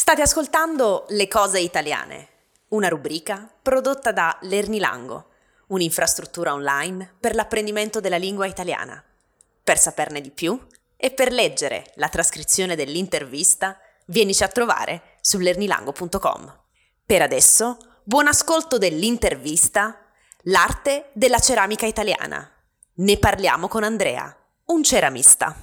State ascoltando Le cose italiane, una rubrica prodotta da Lernilango, un'infrastruttura online per l'apprendimento della lingua italiana. Per saperne di più e per leggere la trascrizione dell'intervista, vienici a trovare su lernilango.com. Per adesso, buon ascolto dell'intervista L'arte della ceramica italiana. Ne parliamo con Andrea, un ceramista.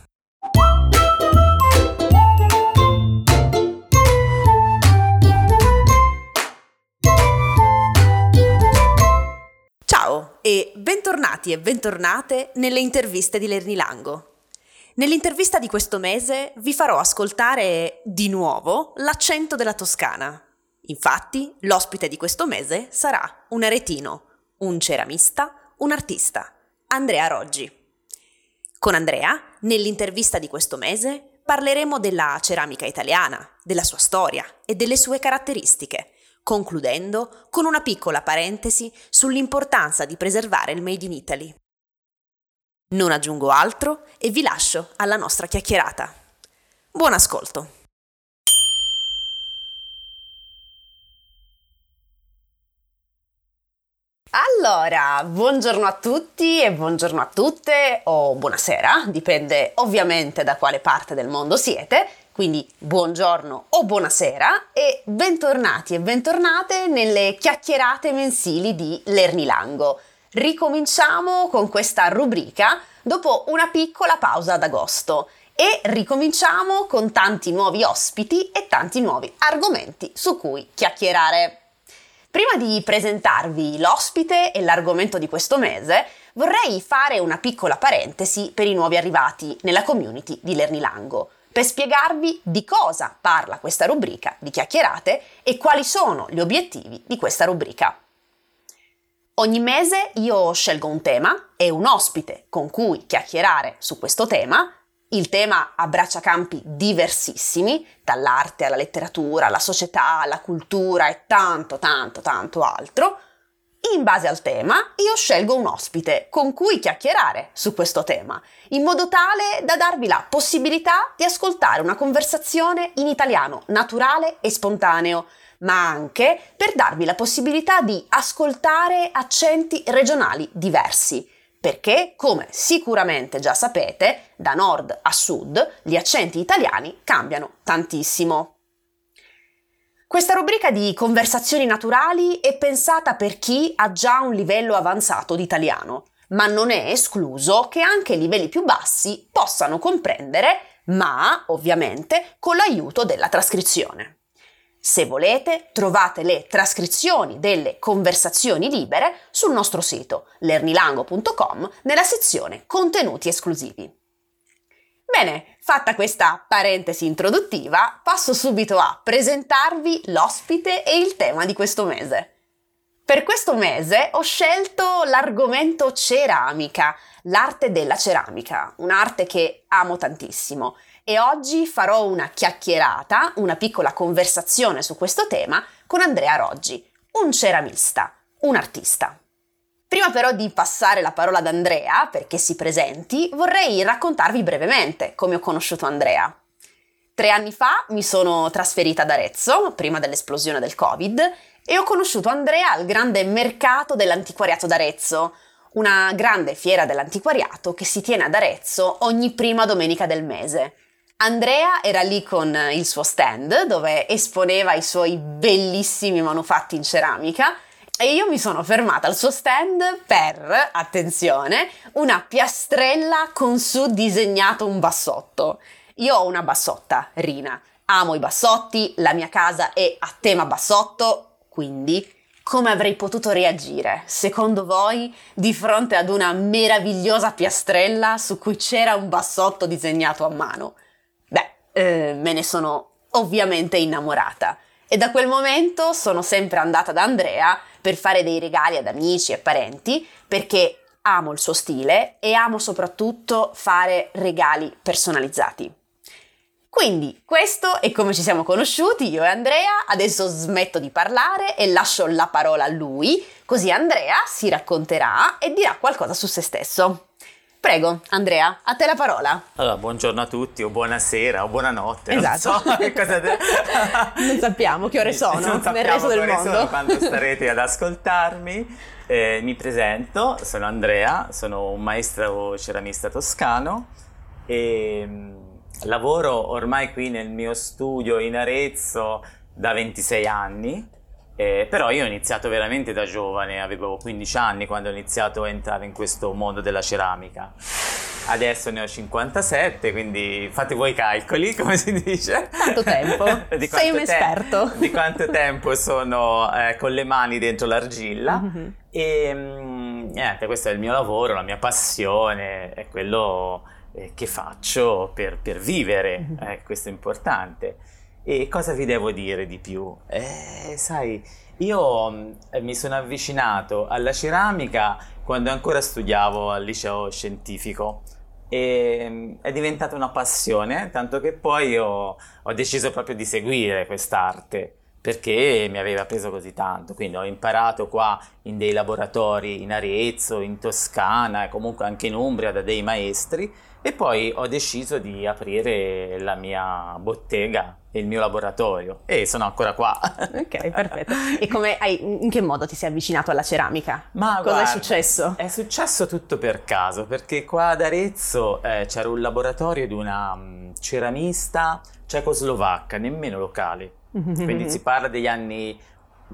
E bentornati e bentornate nelle interviste di Lernilango. Nell'intervista di questo mese vi farò ascoltare di nuovo l'accento della Toscana. Infatti, l'ospite di questo mese sarà un aretino, un ceramista, un artista, Andrea Roggi. Con Andrea, nell'intervista di questo mese, parleremo della ceramica italiana, della sua storia e delle sue caratteristiche concludendo con una piccola parentesi sull'importanza di preservare il Made in Italy. Non aggiungo altro e vi lascio alla nostra chiacchierata. Buon ascolto! Allora, buongiorno a tutti e buongiorno a tutte o buonasera, dipende ovviamente da quale parte del mondo siete. Quindi buongiorno o buonasera e bentornati e bentornate nelle chiacchierate mensili di Lernilango. Ricominciamo con questa rubrica dopo una piccola pausa ad agosto e ricominciamo con tanti nuovi ospiti e tanti nuovi argomenti su cui chiacchierare. Prima di presentarvi l'ospite e l'argomento di questo mese, vorrei fare una piccola parentesi per i nuovi arrivati nella community di Lernilango per spiegarvi di cosa parla questa rubrica di chiacchierate e quali sono gli obiettivi di questa rubrica. Ogni mese io scelgo un tema e un ospite con cui chiacchierare su questo tema. Il tema abbraccia campi diversissimi, dall'arte alla letteratura, alla società, alla cultura e tanto, tanto, tanto altro in base al tema io scelgo un ospite con cui chiacchierare su questo tema, in modo tale da darvi la possibilità di ascoltare una conversazione in italiano naturale e spontaneo, ma anche per darvi la possibilità di ascoltare accenti regionali diversi. Perché, come sicuramente già sapete, da nord a sud gli accenti italiani cambiano tantissimo. Questa rubrica di conversazioni naturali è pensata per chi ha già un livello avanzato di italiano, ma non è escluso che anche livelli più bassi possano comprendere, ma ovviamente con l'aiuto della trascrizione. Se volete, trovate le trascrizioni delle conversazioni libere sul nostro sito lernilango.com nella sezione Contenuti esclusivi. Bene, fatta questa parentesi introduttiva, passo subito a presentarvi l'ospite e il tema di questo mese. Per questo mese ho scelto l'argomento ceramica, l'arte della ceramica, un'arte che amo tantissimo e oggi farò una chiacchierata, una piccola conversazione su questo tema con Andrea Roggi, un ceramista, un artista. Prima però di passare la parola ad Andrea, perché si presenti, vorrei raccontarvi brevemente come ho conosciuto Andrea. Tre anni fa mi sono trasferita ad Arezzo, prima dell'esplosione del Covid, e ho conosciuto Andrea al grande mercato dell'antiquariato d'Arezzo, una grande fiera dell'antiquariato che si tiene ad Arezzo ogni prima domenica del mese. Andrea era lì con il suo stand dove esponeva i suoi bellissimi manufatti in ceramica e io mi sono fermata al suo stand per, attenzione, una piastrella con su disegnato un bassotto. Io ho una bassotta, Rina. Amo i bassotti, la mia casa è a tema bassotto, quindi come avrei potuto reagire, secondo voi, di fronte ad una meravigliosa piastrella su cui c'era un bassotto disegnato a mano? Beh, eh, me ne sono ovviamente innamorata. E da quel momento sono sempre andata da Andrea per fare dei regali ad amici e parenti perché amo il suo stile e amo soprattutto fare regali personalizzati. Quindi questo è come ci siamo conosciuti io e Andrea, adesso smetto di parlare e lascio la parola a lui, così Andrea si racconterà e dirà qualcosa su se stesso. Prego, Andrea, a te la parola. Allora, buongiorno a tutti, o buonasera, o buonanotte. Esatto. Non, so cosa de- non sappiamo che ore sono non nel resto del mondo. Sono quando starete ad ascoltarmi. Eh, mi presento, sono Andrea, sono un maestro ceramista toscano e mh, lavoro ormai qui nel mio studio in Arezzo da 26 anni. Eh, però io ho iniziato veramente da giovane, avevo 15 anni quando ho iniziato a entrare in questo mondo della ceramica. Adesso ne ho 57, quindi fate voi i calcoli, come si dice. Tanto tempo. di Sei un te- esperto. di quanto tempo sono eh, con le mani dentro l'argilla. Mm-hmm. E mh, niente, questo è il mio lavoro, la mia passione, è quello eh, che faccio per, per vivere, mm-hmm. eh, questo è importante. E cosa vi devo dire di più? Eh, sai, io mm, mi sono avvicinato alla ceramica quando ancora studiavo al liceo scientifico e mm, è diventata una passione, tanto che poi ho, ho deciso proprio di seguire quest'arte perché mi aveva preso così tanto. Quindi ho imparato qua in dei laboratori in Arezzo, in Toscana e comunque anche in Umbria da dei maestri e poi ho deciso di aprire la mia bottega e il mio laboratorio e sono ancora qua. Ok, perfetto. E come hai, in che modo ti sei avvicinato alla ceramica? Ma Cosa guarda, è successo? È successo tutto per caso, perché qua ad Arezzo eh, c'era un laboratorio di una um, ceramista cecoslovacca, nemmeno locale. Quindi si parla degli anni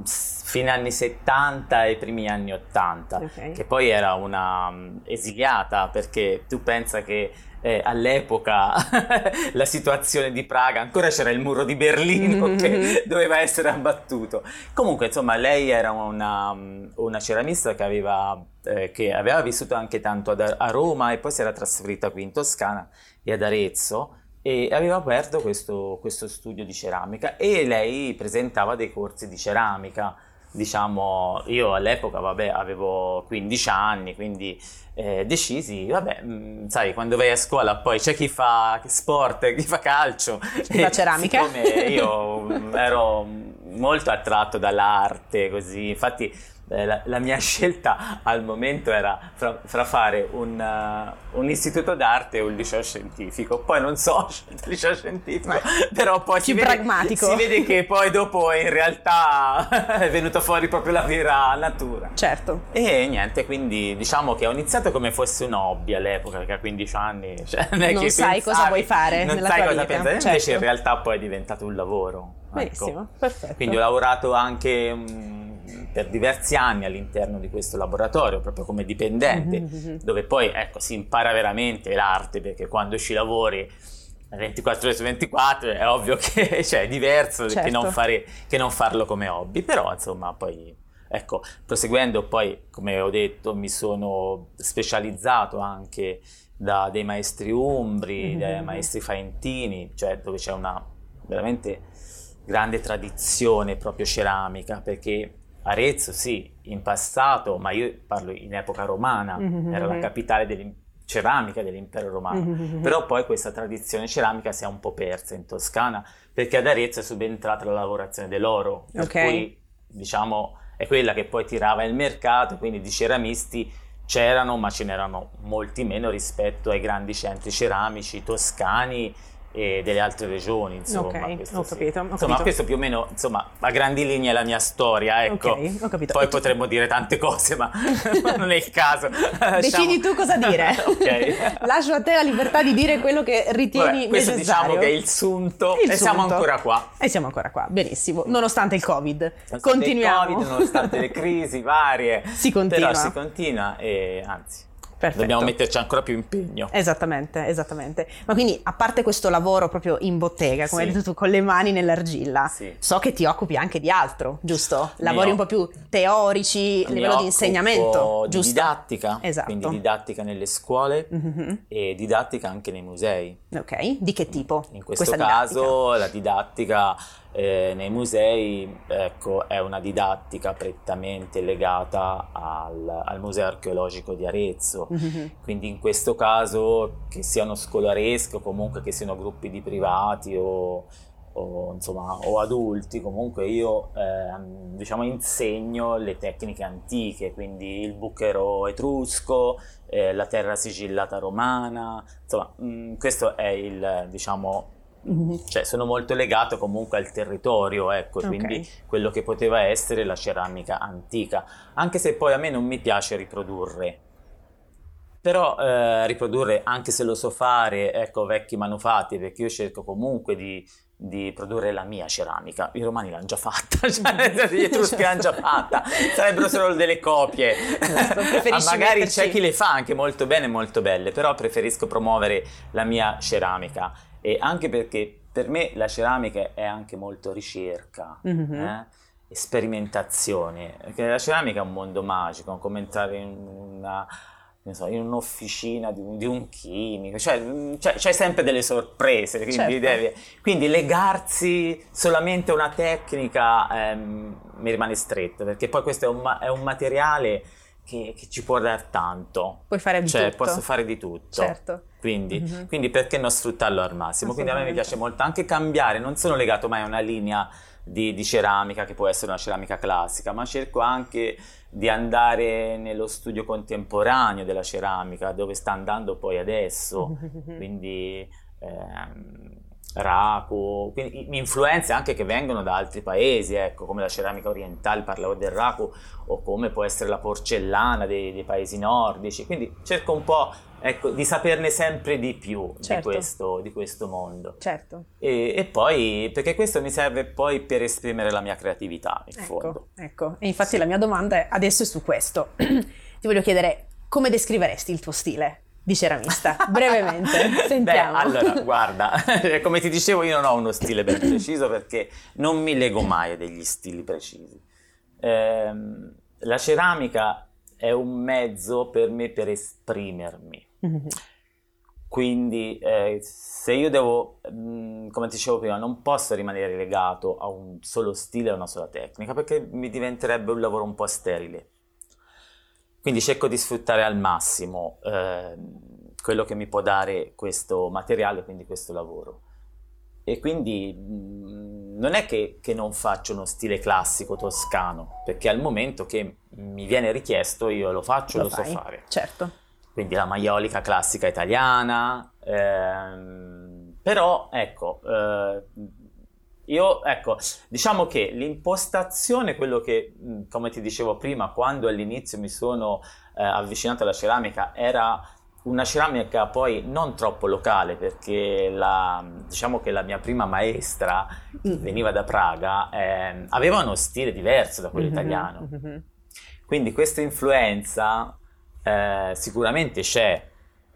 fine anni 70 e primi anni 80, okay. che poi era una um, esiliata perché tu pensa che eh, all'epoca la situazione di Praga ancora c'era il muro di Berlino mm-hmm. che doveva essere abbattuto. Comunque, insomma, lei era una, um, una ceramista che aveva, eh, che aveva vissuto anche tanto ad, a Roma e poi si era trasferita qui in Toscana e ad Arezzo e aveva aperto questo, questo, studio di ceramica e lei presentava dei corsi di ceramica. Diciamo, io all'epoca, vabbè, avevo 15 anni, quindi eh, decisi, vabbè, mh, mm, sai, quando vai a scuola poi c'è chi fa sport, chi fa calcio. Chi fa ceramica. Siccome io mm, ero molto attratto dall'arte, così, infatti eh, la, la, mia scelta al momento era fra, fra fare un, uh, un, istituto d'arte e un liceo scientifico. Poi non so, il liceo scientifico, però poi si vede, si vede, che poi dopo in realtà è venuta fuori proprio la vera natura. Certo. E niente, quindi diciamo che ho iniziato come fosse un hobby all'epoca, perché a 15 anni cioè, non, non sai pensavi, cosa vuoi fare. Non sai cosa pensare, certo. invece in realtà poi è diventato un lavoro. Benissimo, ecco. perfetto. Quindi ho lavorato anche... Um, per diversi anni all'interno di questo laboratorio, proprio come dipendente, mm-hmm. dove poi ecco, si impara veramente l'arte, perché quando ci lavori 24 ore su 24 è ovvio che cioè, è diverso certo. che, non certo. fare, che non farlo come hobby, però insomma poi ecco, proseguendo poi, come ho detto, mi sono specializzato anche da dei maestri umbri, mm-hmm. dai maestri faentini, cioè dove c'è una veramente grande tradizione proprio ceramica, perché Arezzo sì, in passato, ma io parlo in epoca romana, mm-hmm. era la capitale della ceramica dell'impero romano, mm-hmm. però poi questa tradizione ceramica si è un po' persa in Toscana perché ad Arezzo è subentrata la lavorazione dell'oro, per okay. cui diciamo è quella che poi tirava il mercato, quindi di ceramisti c'erano, ma ce n'erano molti meno rispetto ai grandi centri ceramici toscani e delle altre regioni, insomma. Ok, ho capito. Ho insomma, capito. questo più o meno, insomma, a grandi linee è la mia storia, ecco. Ok, ho capito. Poi potremmo dire tante cose, ma non è il caso. Decidi tu cosa dire. ok. Lascio a te la libertà di dire quello che ritieni Vabbè, questo necessario. diciamo che è il sunto il e sunto. siamo ancora qua. E siamo ancora qua, benissimo. Nonostante il Covid. Nonostante Continuiamo. Il COVID, nonostante le crisi varie. Si continua. Però si continua e anzi Perfetto. Dobbiamo metterci ancora più impegno. Esattamente, esattamente. Ma quindi, a parte questo lavoro proprio in bottega, come sì. hai detto tu, con le mani nell'argilla, sì. so che ti occupi anche di altro, giusto? Lavori Mi un po' più teorici, a livello di insegnamento, di giusto? didattica, esatto. quindi didattica nelle scuole mm-hmm. e didattica anche nei musei. Ok, di che tipo? In questo caso didattica? la didattica eh, nei musei ecco, è una didattica prettamente legata al, al Museo archeologico di Arezzo, mm-hmm. quindi in questo caso che siano scolaresco, comunque che siano gruppi di privati o o, insomma, o adulti, comunque io eh, diciamo insegno le tecniche antiche, quindi il buchero etrusco, eh, la terra sigillata romana, insomma mh, mm, questo è il diciamo mm-hmm. cioè sono molto legato comunque al territorio, ecco, okay. quindi quello che poteva essere la ceramica antica, anche se poi a me non mi piace riprodurre però eh, riprodurre anche se lo so fare ecco vecchi manufatti perché io cerco comunque di, di produrre la mia ceramica i romani l'hanno già fatta cioè gli etruschi l'hanno già fatta sarebbero solo delle copie ah, magari metterci... c'è chi le fa anche molto bene molto belle però preferisco promuovere la mia ceramica e anche perché per me la ceramica è anche molto ricerca mm-hmm. eh? sperimentazione perché la ceramica è un mondo magico come entrare in una so, in un'officina di un, di un chimico, cioè c'è, c'è, sempre delle sorprese, quindi, certo. devi, quindi legarsi solamente a una tecnica ehm, mi rimane stretto, perché poi questo è un, è un materiale che, che, ci può dare tanto. Puoi fare di cioè, tutto. posso fare di tutto. Certo. Quindi, mm-hmm. quindi perché non sfruttarlo al massimo? Quindi a me mi piace molto anche cambiare, non sono legato mai a una linea di, di ceramica che può essere una ceramica classica, ma cerco anche di andare nello studio contemporaneo della ceramica, dove sta andando poi adesso, quindi ehm, raku, quindi influenze anche che vengono da altri paesi, ecco, come la ceramica orientale, parlavo del raku, o come può essere la porcellana dei, dei paesi nordici, quindi cerco un po' ecco, di saperne sempre di più certo. di, questo, di, questo, mondo. Certo. E, e, poi, perché questo mi serve poi per esprimere la mia creatività, in ecco, fondo. Ecco, e infatti sì. la mia domanda adesso è su questo. Ti voglio chiedere, come descriveresti il tuo stile? Di ceramista, brevemente, sentiamo. Beh, allora, guarda, come ti dicevo io non ho uno stile ben preciso perché non mi lego mai a degli stili precisi. Eh, la ceramica è un mezzo per me per esprimermi. Mm-hmm. Quindi eh, se io devo, mh, mm, come ti dicevo prima, non posso rimanere legato a un solo stile, a una sola tecnica, perché mi diventerebbe un lavoro un po' sterile. Quindi cerco di sfruttare al massimo eh, quello che mi può dare questo materiale, quindi questo lavoro. E quindi mh, mm, non è che, che, non faccio uno stile classico toscano, perché al momento che mi viene richiesto io lo faccio, lo, lo so fare. Certo quindi la maiolica classica italiana, ehm, però ecco, eh, io ecco, diciamo che l'impostazione, quello che come ti dicevo prima, quando all'inizio mi sono eh, avvicinato alla ceramica, era una ceramica poi non troppo locale perché la, diciamo che la mia prima maestra che mm. veniva da Praga eh, aveva uno stile diverso da quello mm-hmm, italiano mm-hmm. quindi questa influenza eh, sicuramente c'è.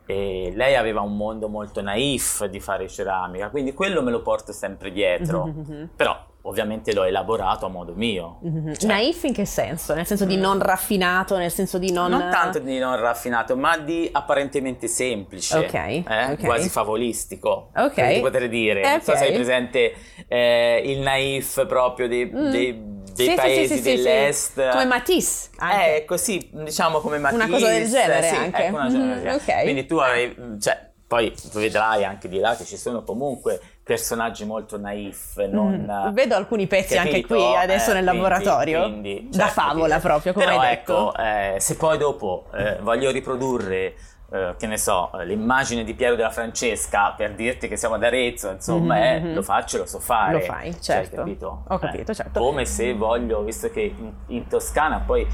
E lei aveva un mondo molto naif di fare ceramica, quindi quello me lo porto sempre dietro. Mm-hmm. Però ovviamente l'ho elaborato a modo mio. Mm-hmm. Cioè, naif in che senso? Nel senso di non raffinato, nel senso di non... Non tanto di non raffinato, ma di apparentemente semplice, okay. Eh? Okay. quasi favolistico, ok di poter dire. Okay. Non so se hai presente eh, il naif proprio dei, mm. dei dei sì, paesi sì, sì, dell'est. Come Matisse. Anche. Eh, così, diciamo come Matisse. Una cosa del genere anche. Ecco, una mm, okay. Quindi tu hai, cioè, poi vedrai anche di là che ci sono comunque personaggi molto naif. Non, mm, vedo alcuni pezzi capito? anche qui adesso eh, nel quindi, laboratorio. Quindi, certo, da favola proprio, come Però hai ecco, eh, se poi dopo eh, voglio riprodurre eh, che ne so, l'immagine di Piero della Francesca per dirti che siamo ad Arezzo, insomma, mm-hmm. eh, lo faccio, lo so fare. Lo fai, certo. Cioè, capito? Ho capito, eh, certo. Come se voglio, visto che in, in Toscana poi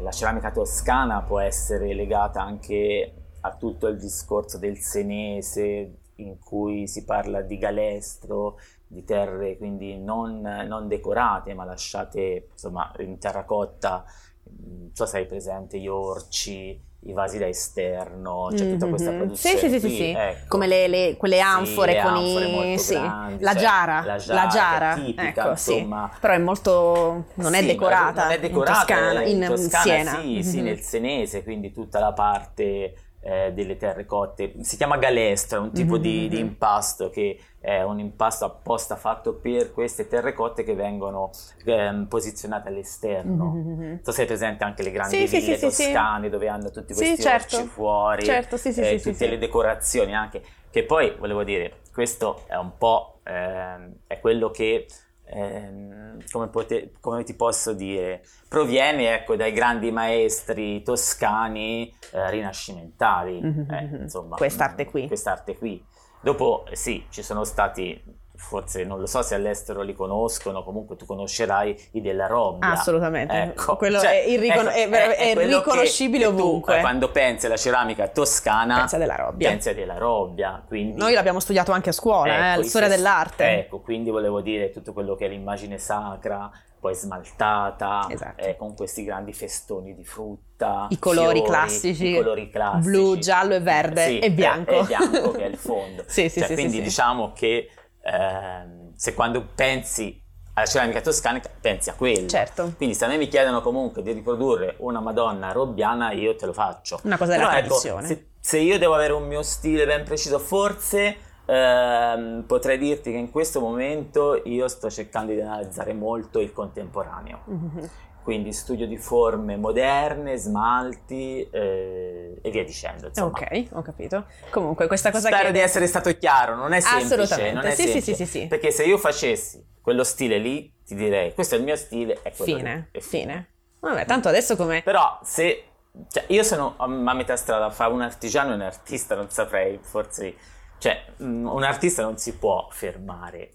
la ceramica toscana può essere legata anche a tutto il discorso del senese, in cui si parla di galestro, di terre quindi non, non decorate ma lasciate insomma in terracotta, non so se hai presente gli orci, i vasi da esterno, c'è tutta questa mm-hmm. produzione. Sì, sì, sì, sì. Ecco. come le, le, quelle anfore sì, con i... Sì. Grandi, la, cioè, giara, la giara, la giara, tipica, ecco, insomma. Sì. Però è molto... non è decorata. Non è decorata in Toscana, in, in Toscana Siena. Sì, mm-hmm. sì, nel senese, quindi tutta la parte eh, delle terre cotte. Si chiama galestra, un tipo mm-hmm. di, di, impasto che è un impasto apposta fatto per queste terre cotte che vengono eh, posizionate all'esterno. Mm-hmm. Non so se presente anche le grandi sì, ville sì, toscane sì, dove hanno tutti questi certo. orci fuori, certo, eh, tutte le decorazioni anche. Che poi, volevo dire, questo è un po' eh, è quello che Ehm, come, pote- come, ti posso dire, proviene ecco, dai grandi maestri toscani eh, rinascimentali, mm-hmm. eh, insomma, quest'arte qui. Quest'arte qui. Dopo, sì, ci sono stati forse non lo so se all'estero li conoscono, comunque tu conoscerai i della Robbia. Assolutamente, ecco, quello cioè, è, irricon- ecco, è, è, è riconoscibile ovunque. Tu, quando pensi alla ceramica toscana, pensi a della Robbia. Pensi della Robbia quindi... Noi l'abbiamo studiato anche a scuola, ecco, eh, la storia dell'arte. Ecco, quindi volevo dire tutto quello che è l'immagine sacra, poi smaltata, esatto. eh, con questi grandi festoni di frutta, i colori, fiori, classici, i colori classici, blu, giallo e verde sì, e bianco. E bianco che è il fondo. sì, sì, cioè, quindi diciamo che eh, se quando pensi alla ceramica toscana pensi a quello. Certo. Quindi se a me mi chiedono comunque di riprodurre una Madonna robbiana, io te lo faccio. Una cosa Però della ecco, tradizione. Se, se, io devo avere un mio stile ben preciso, forse ehm, potrei dirti che in questo momento io sto cercando di analizzare molto il contemporaneo. Mm-hmm quindi studio di forme moderne, smalti eh, e via dicendo. Insomma. Ok, ho capito. Comunque questa cosa Spero che... di essere stato chiaro, non è semplice. Non è sì, semplice, sì, sì, sì, Perché se io facessi quello stile lì, ti direi, questo è il mio stile, è quello Fine, lì, fine. Vabbè, tanto adesso come... Però se... Cioè, io sono a metà strada fra un artigiano e un artista, non saprei, forse... Cioè, un artista non si può fermare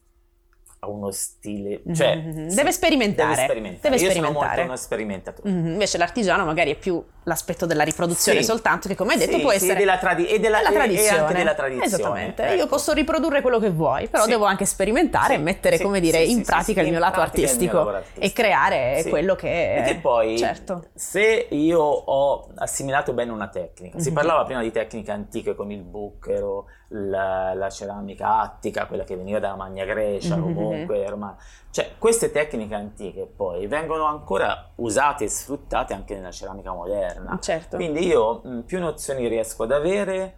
a uno stile, cioè mm-hmm. deve, sperimentare. deve sperimentare. Deve Io sperimentare. sono molto uno sperimentatore. Mm-hmm. Invece l'artigiano magari è più l'aspetto della riproduzione sì. soltanto che come hai detto sì, può sì, essere della, tradi- e della, della tradizione. E anche della tradizione. Esattamente. Ecco. Io posso riprodurre quello che vuoi, però devo anche sperimentare e mettere, come dire, in pratica il mio lato artistico, mio artistico e creare quello che Perché poi certo. se io ho assimilato bene una tecnica, mm-hmm. si Mhm. parlava prima di tecniche antiche come il bucchero, la, la ceramica attica, quella che veniva dalla Magna Grecia, Mhm. Comunque romana. Cioè, queste tecniche antiche poi vengono ancora usate e sfruttate anche nella ceramica moderna. Certo. Quindi io mh, più nozioni riesco ad avere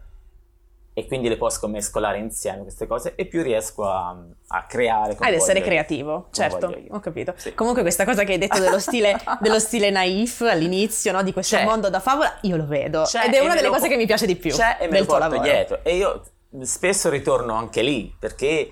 e quindi le posso mescolare insieme queste cose e più riesco a, a creare. Ad essere creativo, certo, ho capito. Sì. Comunque questa cosa che hai detto dello stile, dello stile naif all'inizio, no? di questo C'è. mondo da favola, io lo vedo C'è ed è una delle cose po- che mi piace di più C'è e me lo porto lavoro. dietro e io spesso ritorno anche lì perché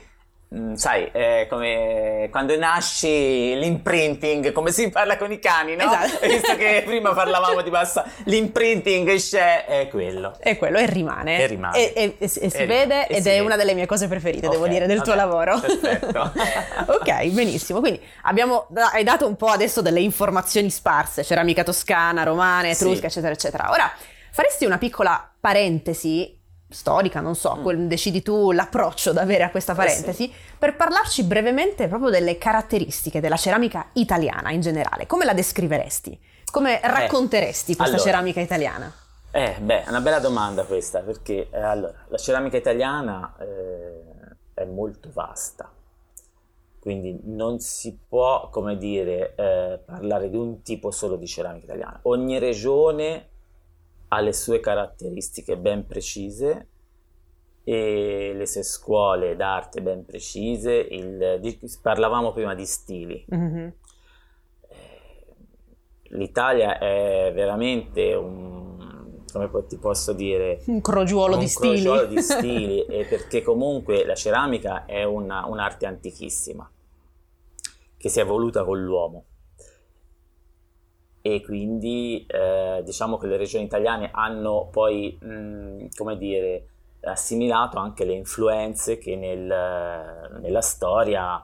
sai è come quando nasci l'imprinting come si parla con i cani no? Esatto. visto che prima parlavamo di bassa l'imprinting c'è è quello E quello e rimane. E rimane. E, e- e si E vede ed si è vede. una delle mie cose preferite, Ok, devo dire, del tuo vabbè, lavoro. perfetto. ok, benissimo. Quindi abbiamo, hai dato un po' adesso delle informazioni sparse, ceramica toscana, romana, etrusca, Sì. eccetera, eccetera. Ora, faresti una piccola parentesi storica, non so, Mm. quel- decidi tu l'approccio da avere a questa parentesi, per parlarci brevemente proprio delle caratteristiche della ceramica italiana in generale. Come la descriveresti? Come racconteresti questa allora. ceramica italiana? Eh, beh, è una bella domanda questa, perché eh, allora, la ceramica italiana eh, è molto vasta, quindi non si può, come dire, eh, parlare di un tipo solo di ceramica italiana. Ogni regione ha le sue caratteristiche ben precise e le sue scuole d'arte ben precise. Il- di- parlavamo prima di stili. Mhm. L'Italia è veramente un, come ti posso dire, Un crogiuolo un di stili. crogiolo di stili, e perché comunque la ceramica è una- un'arte antichissima che si è evoluta con l'uomo e quindi eh, diciamo che le regioni italiane hanno poi, mh, come dire, assimilato anche le influenze che nel- nella storia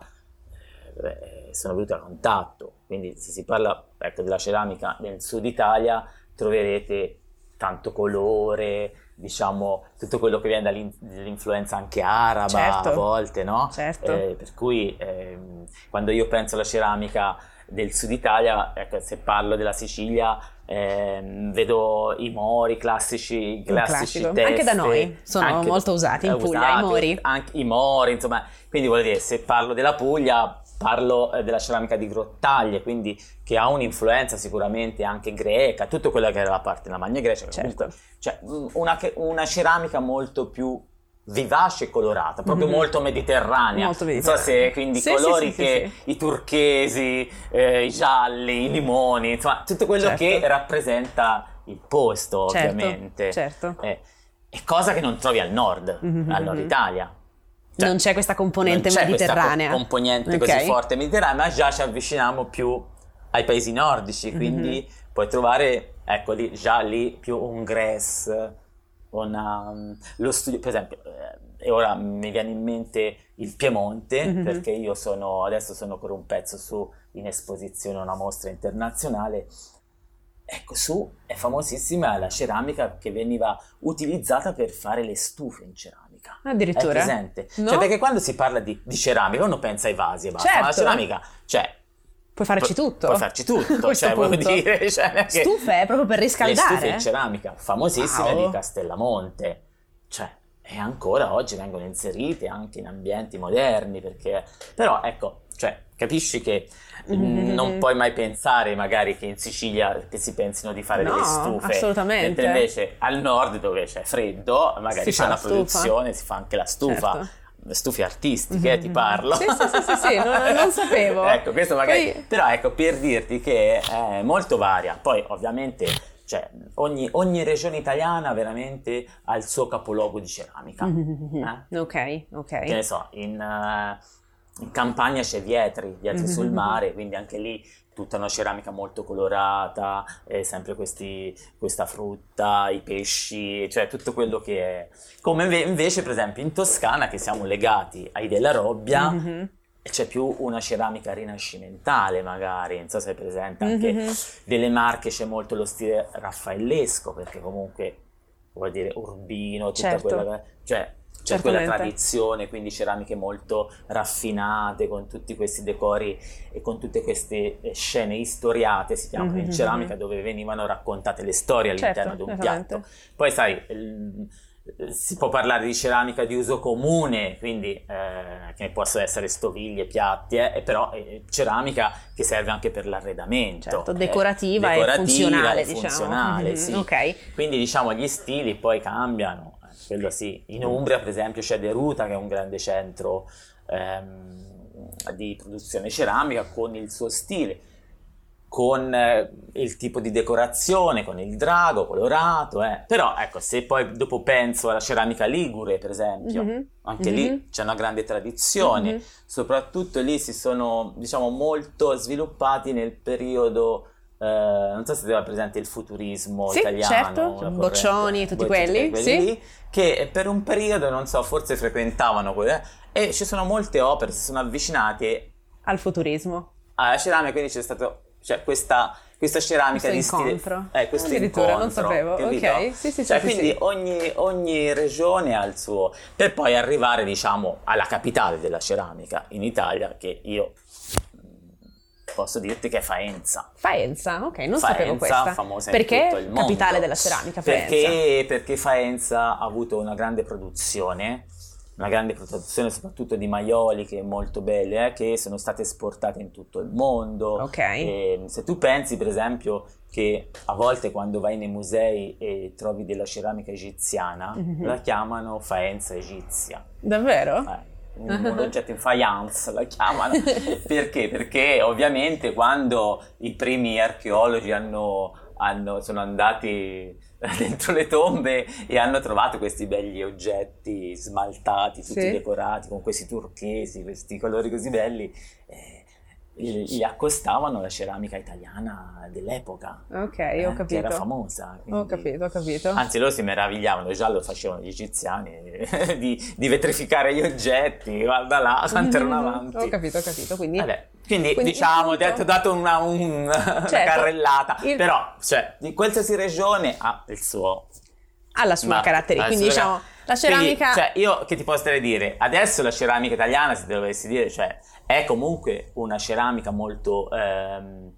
eh, sono venute a contatto. Quindi se si parla ecco, della ceramica nel sud Italia troverete tanto colore, diciamo tutto quello che viene dall'in- dall'influenza anche araba Certo. a volte, no? Certo. Eh, per cui ehm, quando io penso alla ceramica del sud Italia, ecco, se parlo della Sicilia, ehm, vedo i mori classici, i classici teste, Anche da noi sono molto usati in eh, Puglia, i usati, mori. Anche i mori, insomma, quindi vuol dire, se parlo della Puglia, parlo eh, della ceramica di Grottaglie, quindi che ha un'influenza sicuramente anche greca, tutto quello che era la parte della Magna Grecia, Certo. comunque, cioè, una, una ceramica molto più vivace e colorata, proprio Mhm. molto mediterranea. Molto Non so se mediterranea. quindi Sì, colori sì, sì, che i turchesi, eh, i gialli, i limoni, insomma, tutto quello Certo. che rappresenta il posto, Certo, ovviamente. certo. Eh, è cosa che non trovi al nord, Mhm, al nord mhm. Italia. Cioè, non c'è questa componente non c'è mediterranea. Questa componente okay. così forte mediterranea, ma già ci avviciniamo più ai paesi nordici, quindi mm-hmm. puoi trovare, ecco lì, già lì più un Grèce, una, lo studio, per esempio, eh, e ora mi viene in mente il Piemonte, mm-hmm. perché io sono, adesso sono con un pezzo su in esposizione a una mostra internazionale Ecco, su è famosissima la ceramica che veniva utilizzata per fare le stufe in ceramica. Addirittura? È presente? No? Cioè, perché quando si parla di, di, ceramica uno pensa ai vasi e basta, certo. ma la certo. ceramica, cioè... Puoi farci tutto. Puoi farci tutto, cioè vuol dire... Cioè, stufe proprio per riscaldare? Le stufe in ceramica, famosissime wow. di Castellamonte. Cioè, e ancora oggi vengono inserite anche in ambienti moderni, perché... Però, ecco, cioè, capisci che mm-hmm. non puoi mai pensare magari che in Sicilia che si pensino di fare no, delle stufe assolutamente mentre invece al nord dove c'è freddo magari si c'è una produzione si fa anche la stufa certo stufe artistiche, mm-hmm. ti parlo. Sì, sì, sì, sì, sì non, non, sapevo. ecco, questo magari... Poi... Però ecco, per dirti che è molto varia. Poi, ovviamente, cioè, ogni, ogni regione italiana veramente ha il suo capoluogo di ceramica. Mm-hmm. Eh? Ok, ok. Che ne so, in... Uh, in Campania c'è Vietri, Vietri mm-hmm. sul mare, quindi anche lì tutta una ceramica molto colorata, eh, sempre questi, questa frutta, i pesci, cioè tutto quello che è. Come invece, per esempio, in Toscana, che siamo legati ai della Robbia, mm-hmm. c'è più una ceramica rinascimentale, magari, non so se è presente, anche mm-hmm. delle marche c'è molto lo stile raffaellesco, perché comunque vuol dire Urbino, tutta certo. quella. Cioè, c'è quella tradizione, quindi ceramiche molto raffinate, con tutti questi decori e con tutte queste eh, scene istoriate, si chiamano mm-hmm. in ceramica, dove venivano raccontate le storie all'interno certo, di un piatto. Poi sai, si può parlare di ceramica di uso comune, quindi eh, che possono essere stoviglie, piatti, eh, però eh, ceramica che serve anche per l'arredamento. Certo, decorativa, decorativa e funzionale, e funzionale diciamo. sì. okay. Quindi diciamo gli stili poi cambiano quello sì. In Umbria, per esempio, c'è Deruta, che è un grande centro ehm, di produzione ceramica con il suo stile, con eh, il tipo di decorazione, con il drago colorato. Eh. Però, ecco, se poi dopo penso alla ceramica ligure, per esempio, mm-hmm. anche mm-hmm. lì c'è una grande tradizione. Mm-hmm. Soprattutto lì si sono, diciamo, molto sviluppati nel periodo Uh, non so se aveva presente il futurismo sì, italiano, certo, Boccioni e tutti quelli, quelli sì. lì, che per un periodo, non so, forse frequentavano quelle, e ci sono molte opere, si sono avvicinate al futurismo. Alla ceramica, quindi c'è stata cioè, questa, questa ceramica questo di incontro. stile... Eh, questo Addirittura, incontro, non sapevo, capito? ok, sì, sì, cioè, sì, quindi sì. Ogni, ogni regione ha il suo... Per poi arrivare, diciamo, alla capitale della ceramica in Italia, che io posso dirti che è Faenza. Faenza, ok, non Faenza, sapevo questa. famosa perché in tutto il mondo. capitale della ceramica, Faenza? Perché, perché Faenza ha avuto una grande produzione, una grande produzione soprattutto di maioliche molto belle, eh, che sono state esportate in tutto il mondo. Ok. E, se tu pensi, per esempio, che a volte quando vai nei musei e trovi della ceramica egiziana, mm-hmm. la chiamano Faenza egizia. Davvero? Eh un oggetto in faiance la chiamano perché? Perché ovviamente quando i primi archeologi hanno, hanno, sono andati dentro le tombe e hanno trovato questi belli oggetti smaltati, tutti sì. decorati con questi turchesi, questi colori così belli. Eh, gli accostavano la ceramica italiana dell'epoca. Ok, eh, ho capito. Che era famosa. Quindi... Ho capito, ho capito. Anzi, loro si meravigliavano, già lo facevano gli egiziani, di, di, vetrificare gli oggetti, guarda là, quanto erano mm-hmm. avanti. Ho capito, ho capito. Quindi, Vabbè, quindi, quindi diciamo, ti ho dato una, un, certo, una carrellata, il... però, cioè, di qualsiasi regione ha il suo... Ha la sua caratteristica, quindi diciamo... La ceramica... Quindi, cioè, io che ti posso dire, adesso la ceramica italiana, se dovessi dire, cioè, è comunque una ceramica molto ehm,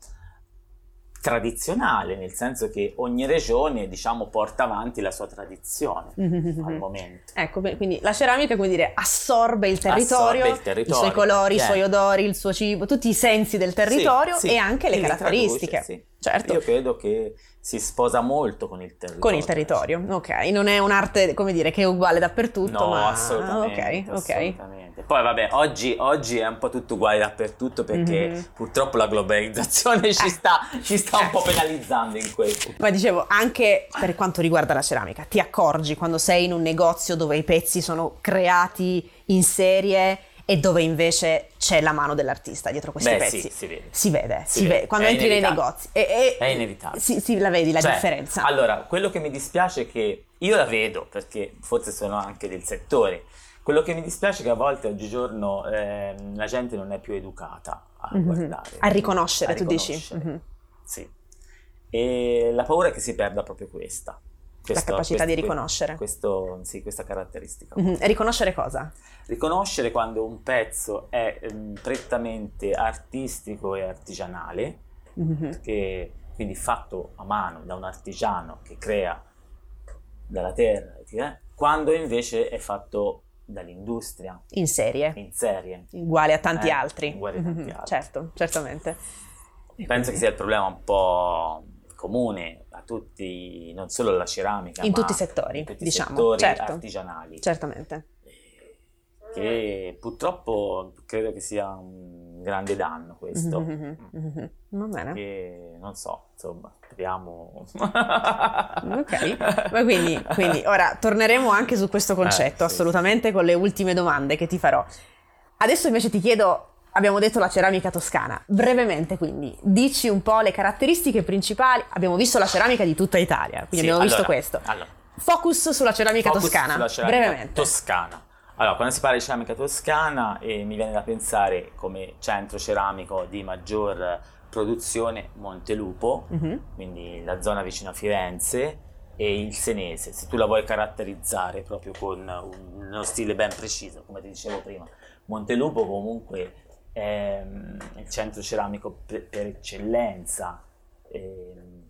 tradizionale, nel senso che ogni regione, diciamo, porta avanti la sua tradizione mm-hmm. al momento. Ecco, quindi la ceramica, come dire, assorbe il territorio, assorbe il territorio i suoi colori, yeah. i suoi odori, il suo cibo, tutti i sensi del territorio sì, sì, e anche le caratteristiche. Traduce, sì. Certo. Io credo che si sposa molto con il territorio. Con il territorio, ok. Non è un'arte, come dire, che è uguale dappertutto, no, ma... assolutamente, ok, ok. assolutamente. Poi vabbè, oggi, oggi, è un po' tutto uguale dappertutto perché Mhm. purtroppo la globalizzazione ci Eh. sta, ci sta un po' penalizzando in questo. Ma dicevo, anche per quanto riguarda la ceramica, ti accorgi quando sei in un negozio dove i pezzi sono creati in serie e dove invece c'è la mano dell'artista dietro questi Beh, pezzi? sì, si vede. Si vede, Si si vede, vede. Quando è entri nei negozi. E, e- È inevitabile. Sì, sì, la vedi la Cioè, differenza. Allora, quello che mi dispiace è che io la vedo perché forse sono anche del settore. Quello che mi dispiace è che a volte oggigiorno ehm, la gente non è più educata a Mhm. guardare. A riconoscere, a tu dici? riconoscere. Mhm. Sì. E la paura è che si perda proprio questa. Questo- capacità di questo- riconoscere. questo- sì, questa caratteristica. Mhm. E riconoscere cosa? Riconoscere quando un pezzo è ehm, prettamente artistico e artigianale, Mhm. che quindi fatto a mano da un artigiano che crea dalla terra, eh, quando invece è fatto dall'industria In serie, in serie. uguale a tanti Eh, altri. uguale a tanti Mhm. altri. Certo, certamente. Penso che sia il problema un po' comune a tutti, non solo alla ceramica, In tutti i settori, tutti diciamo, settori certo. artigianali. Certamente. Che purtroppo credo che sia un grande danno questo. Mhm, mhm, mhm. Va bene. Che non so, insomma, speriamo. Ok, ma quindi, quindi ora torneremo anche su questo concetto, Eh, sì, assolutamente, con le ultime domande che ti farò. Adesso invece ti chiedo, abbiamo detto la ceramica toscana, brevemente quindi, dici un po' le caratteristiche principali, abbiamo visto la ceramica di tutta Italia, quindi Sì, abbiamo visto allora, questo. Allora, Focus sulla ceramica focus toscana, sulla ceramica brevemente. Toscana. Allora, quando si parla di ceramica toscana, eh, mi viene da pensare come centro ceramico di maggior produzione Montelupo, Mhm. quindi la zona vicino a Firenze, e il Senese, se tu la vuoi caratterizzare proprio con un- uno stile ben preciso, come ti dicevo prima. Montelupo comunque mm, il centro ceramico per, per eccellenza ehm,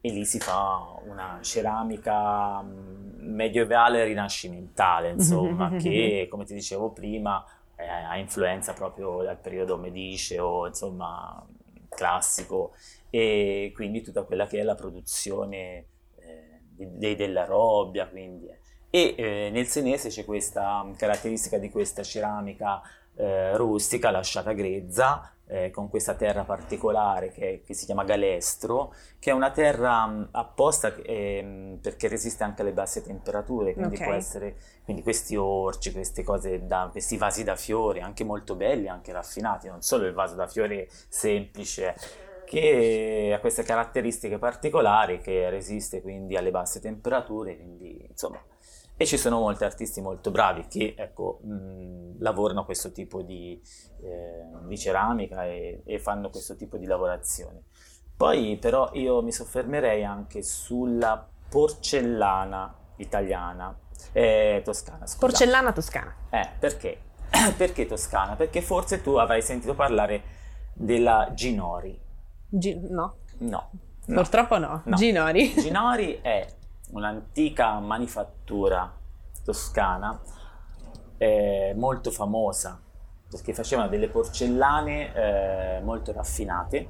e lì si fa una ceramica mm, medievale rinascimentale, insomma, che come ti dicevo prima eh, ha influenza proprio dal periodo mediceo, insomma, classico e quindi tutta quella che è la produzione eh, dei della robbia, quindi. E eh, nel senese c'è questa caratteristica di questa ceramica eh, rustica lasciata grezza, eh, con questa terra particolare che, che si chiama galestro, che è una terra mh, apposta ehm, perché resiste anche alle basse temperature, quindi Ok. può essere quindi questi orci, queste cose da, questi vasi da fiori, anche molto belli, anche raffinati, non solo il vaso da fiori semplice, che ha queste caratteristiche particolari, che resiste quindi alle basse temperature, quindi insomma. E ci sono molti artisti molto bravi che ecco, mh, lavorano a questo tipo di, eh, di ceramica e, e fanno questo tipo di lavorazione. Poi però io mi soffermerei anche sulla porcellana italiana, eh, toscana, scusa. Porcellana toscana. Eh, perché? perché toscana? Perché forse tu avrai sentito parlare della Ginori. Gi- no, No. no. purtroppo no. No. Ginori. Ginori è un'antica manifattura toscana eh, molto famosa perché facevano delle porcellane eh, molto raffinate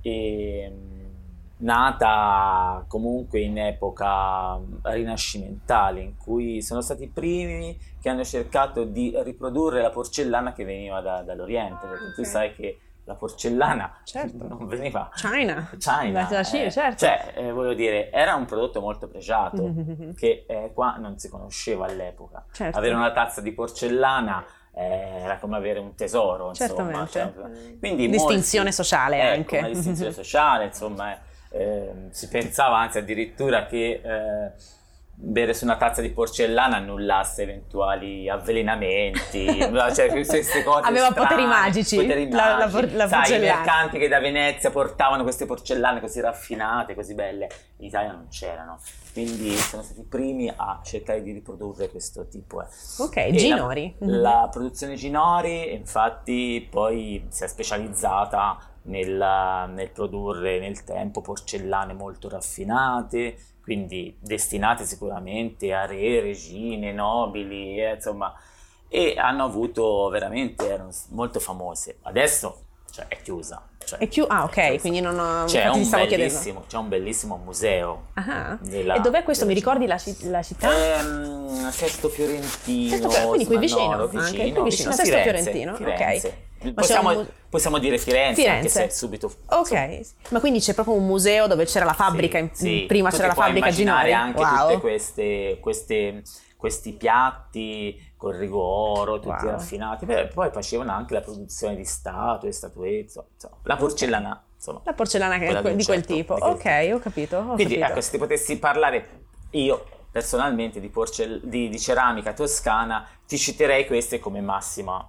e mh, nata comunque in epoca rinascimentale in cui sono stati i primi che hanno cercato di riprodurre la porcellana che veniva da- dall'Oriente perché tu Ok. sai che la porcellana Certo. non veniva China. China, Da Cina, eh, certo. cioè, eh, voglio dire, era un prodotto molto pregiato Mhm. che eh, qua non si conosceva all'epoca. Certo. Avere una tazza di porcellana eh, era come avere un tesoro, insomma. Cioè, quindi Distinzione molti- sociale ecco, anche. Una distinzione sociale, insomma, eh, ehm, si pensava anzi addirittura che eh, bere su una tazza di porcellana annullasse eventuali avvelenamenti, cioè queste cose Aveva strane, poteri magici, poteri la- la magici. por- la Sai, i mercanti che da Venezia portavano queste porcellane così raffinate, così belle, in Italia non c'erano. Quindi sono stati i primi a cercare di riprodurre questo tipo. eh. Ok, E Ginori. La, la produzione Ginori, infatti, poi si è specializzata nel, nel produrre nel tempo porcellane molto raffinate, quindi destinate sicuramente a re, regine, nobili, eh, insomma, e hanno avuto veramente, erano molto famose. Adesso cioè è chiusa. Cioè, è chiu- ah, ok, quindi non ho... C'è ti un, c'è un bellissimo museo. Ah, della- e dov'è questo? Mi ricordi la, la città? Ehm, Sesto Fiorentino, Sesto Fior- quindi qui vicino, no, anche, vicino, qui vicino, a Sesto Firenze, Fiorentino, ok. Firenze. Ma Possiamo, mu- possiamo dire Firenze, Firenze. anche se subito Ok, ma quindi c'è proprio un museo dove c'era la fabbrica, in- Sì, prima tu c'era la fabbrica immaginare Ginori. anche wow. tutte queste, queste- questi piatti col rigoro, tutti Wow. raffinati, Beh, poi facevano anche la produzione di statue, statuette, la porcellana, insomma. La porcellana che- di d'un quel certo- tipo. di quel ok, ho capito. Ho Quindi capito. ecco, se ti potessi parlare io personalmente di, porcell- di- di ceramica toscana, ti citerei queste come massima.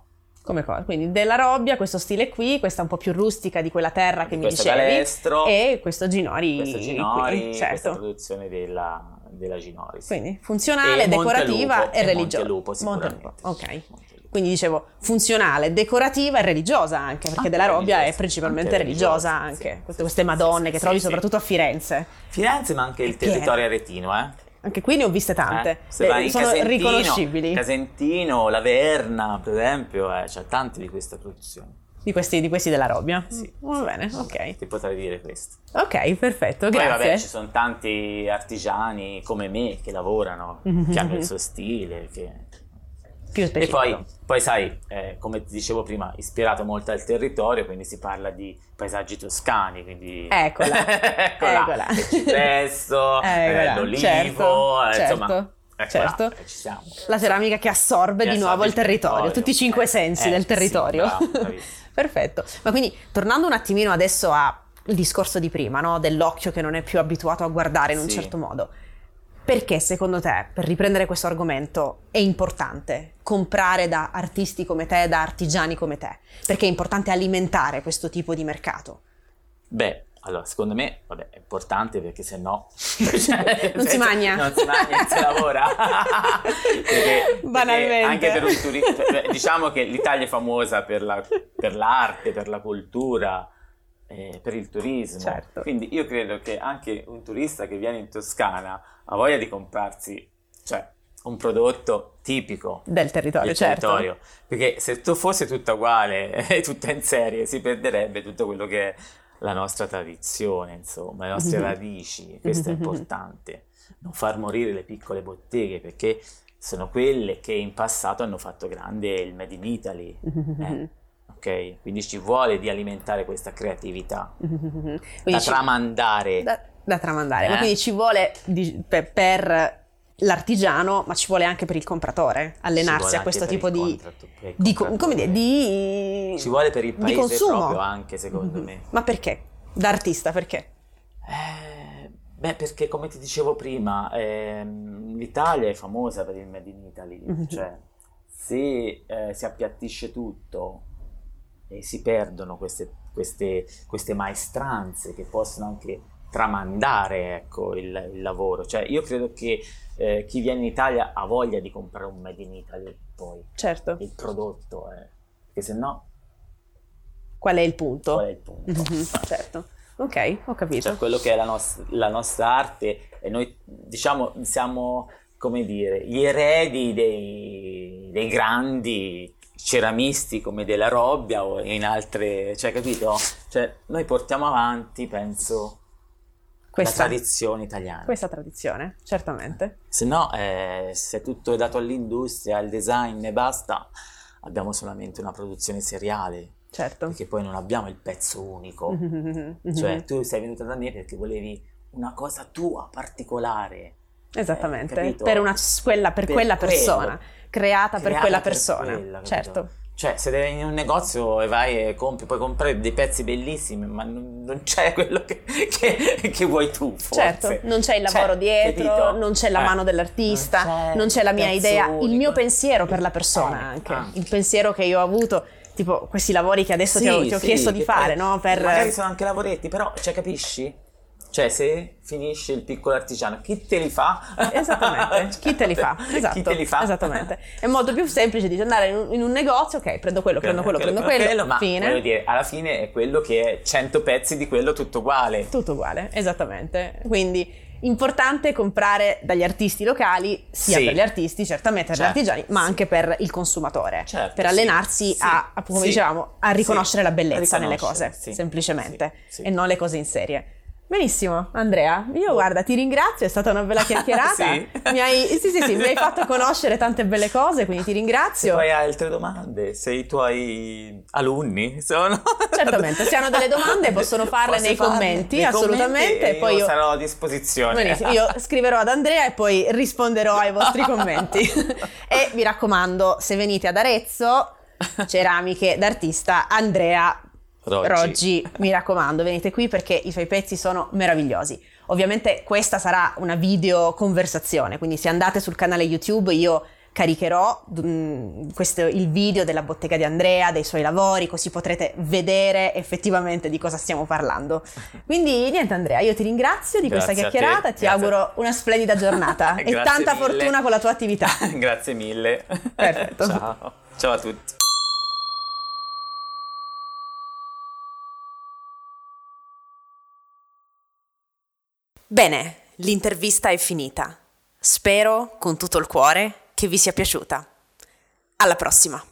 Come cosa? Quindi della robbia, questo stile qui, questa un po' più rustica di quella terra che mi Questo dicevi. Galestro, E questo Ginori. questo Ginori, qui, questa certo. produzione della, della Ginori. sì. Quindi funzionale, E decorativa Montelupo, e e religiosa. Montelupo. Montelupo, ok. Montelupo. Quindi dicevo funzionale, decorativa e religiosa anche, perché Anche della robbia è principalmente anche religiosa, religiosa, anche. sì, queste, sì, queste madonne che trovi soprattutto a Firenze. Firenze, ma anche il territorio aretino, eh. Anche qui ne ho viste tante. Eh, Se Eh, vai in sono Casentino, riconoscibili Casentino, La Verna, per esempio, eh, c'è tante di queste produzioni. di questi, di questi della robbia. Sì. Va bene, ok. Ti potrei dire questo. Ok, perfetto, Poi grazie. vabbè, ci sono tanti artigiani come me che lavorano, che hanno il suo stile, che- Più E specifico. poi, poi sai, eh, come ti dicevo prima, ispirato molto al territorio, quindi si parla di paesaggi toscani, quindi... Eccola, eccola, eccola. il cipresso, Eccola, eh, l'olivo, certo, eh, certo, insomma, eccola, certo. La ceramica che assorbe Che di nuovo il territorio, tutti i cinque Eh, sensi eh, del sì, territorio. bravo, bravissimo. Perfetto. Ma quindi tornando un attimino adesso al discorso di prima, no? dell'occhio che non è più abituato a guardare in un Sì. certo modo. Perché secondo te, per riprendere questo argomento, è importante comprare da artisti come te, da artigiani come te? Perché è importante alimentare questo tipo di mercato? Beh, allora, secondo me, vabbè, è importante perché se no... Non si mangia. Non si mangia, non si lavora. Perché- perché Banalmente. Anche per un turista... diciamo che l'Italia è famosa per, la- per l'arte, per la cultura, eh, per il turismo. Certo. Quindi io credo che anche un turista che viene in Toscana ha voglia di comprarsi, cioè, un prodotto tipico Del territorio, del certo. territorio. Perché se tu fosse tutta uguale e tutta in serie, si perderebbe tutto quello che è la nostra tradizione, insomma, le nostre Mhm. radici. Questo è importante. Non far morire le piccole botteghe perché sono quelle che in passato hanno fatto grande il Made in Italy. eh, ok? Quindi ci vuole di alimentare questa creatività, Quindi da ci- tramandare. da, da tramandare, ma Eh? quindi ci vuole di- per, per l'artigiano, ma ci vuole anche per il compratore allenarsi a questo tipo di, contratto- di co- come dire, di Ci vuole per il paese consumo. proprio anche, secondo Mhm. me. Ma perché? Da artista, perché? Eh, beh, perché come ti dicevo prima, ehm, l'Italia è famosa per il Made in Italy, Mhm. cioè se eh, si appiattisce tutto e si perdono queste, queste- queste maestranze che possono anche tramandare ecco, il, il lavoro. Cioè, io credo che eh, chi viene in Italia ha voglia di comprare un Made in Italy poi, Certo. il prodotto, eh, perché se no Qual è il punto? qual è il punto? Mhm, Certo. Ok, ho capito. cioè quello che è la, nos- la nostra arte e noi diciamo siamo come dire gli eredi dei, dei grandi ceramisti come della Robbia o in altre cioè capito cioè noi portiamo avanti penso Questa, la tradizione italiana questa tradizione, certamente. se no eh, se tutto è dato all'industria al design e basta abbiamo solamente una produzione seriale Certo. perché poi non abbiamo il pezzo unico Mhm, cioè, tu sei venuta da me perché volevi una cosa tua particolare. Esattamente, eh, per, una, quella, per Per quella persona, creata per Creata quella per persona. quella, certo. Cioè, se vai in un negozio e vai e compri, puoi comprare dei pezzi bellissimi, ma non, non c'è quello che, che- che vuoi tu, forse. Certo, non c'è il lavoro Cioè, dietro, non c'è la Eh, mano dell'artista, non c'è non c'è la mia idea, il unico. mio pensiero per la persona Eh, anche, anche. il pensiero che io ho avuto, tipo questi lavori che adesso Sì, ti ho, ti ho sì, chiesto di fare, poi no? Per... Magari sono anche lavoretti, però, cioè, capisci? Cioè, se finisce il piccolo artigiano, chi te li fa? Esattamente, chi te li fa? Esatto, Chi te li fa? Esattamente. È molto più semplice di andare in un, in un negozio, ok, prendo quello, prendo quello, prendo quello, ma fine. voglio dire, alla fine è quello che è 100 pezzi di quello tutto uguale. Tutto uguale, esattamente. Quindi importante comprare dagli artisti locali, sia Sì. per gli artisti, certamente per Certo, gli artigiani, ma sì. anche per il consumatore, Certo, per allenarsi sì, a, come dicevamo, a riconoscere la bellezza a nelle riconoscere, cose, semplicemente, e non le cose in serie. Benissimo, Andrea. Io guarda, ti ringrazio, è stata una bella chiacchierata. Sì? Mi hai, sì, sì, sì, mi hai fatto conoscere tante belle cose, quindi ti Se ringrazio. poi hai altre domande, se i tuoi alunni sono... Certamente, se hanno delle domande possono farle Posso nei farle commenti, nei assolutamente, commenti poi io- sarò a disposizione. Benissimo, io scriverò ad Andrea e poi risponderò ai vostri commenti. e mi raccomando, se venite ad Arezzo, ceramiche d'artista Andrea Roggi. Roggi, mi raccomando, venite qui perché i suoi pezzi sono meravigliosi. Ovviamente questa sarà una video conversazione, quindi se andate sul canale YouTube io caricherò mm, questo- il video della bottega di Andrea, dei suoi lavori, così potrete vedere effettivamente di cosa stiamo parlando. Quindi niente Andrea, io ti ringrazio di questa Grazie a te, chiacchierata ti grazie. auguro una splendida giornata e tanta mille. fortuna con la tua attività. Grazie mille. Perfetto. Ciao. Ciao a tutti. Bene, l'intervista è finita. Spero con tutto il cuore che vi sia piaciuta. Alla prossima!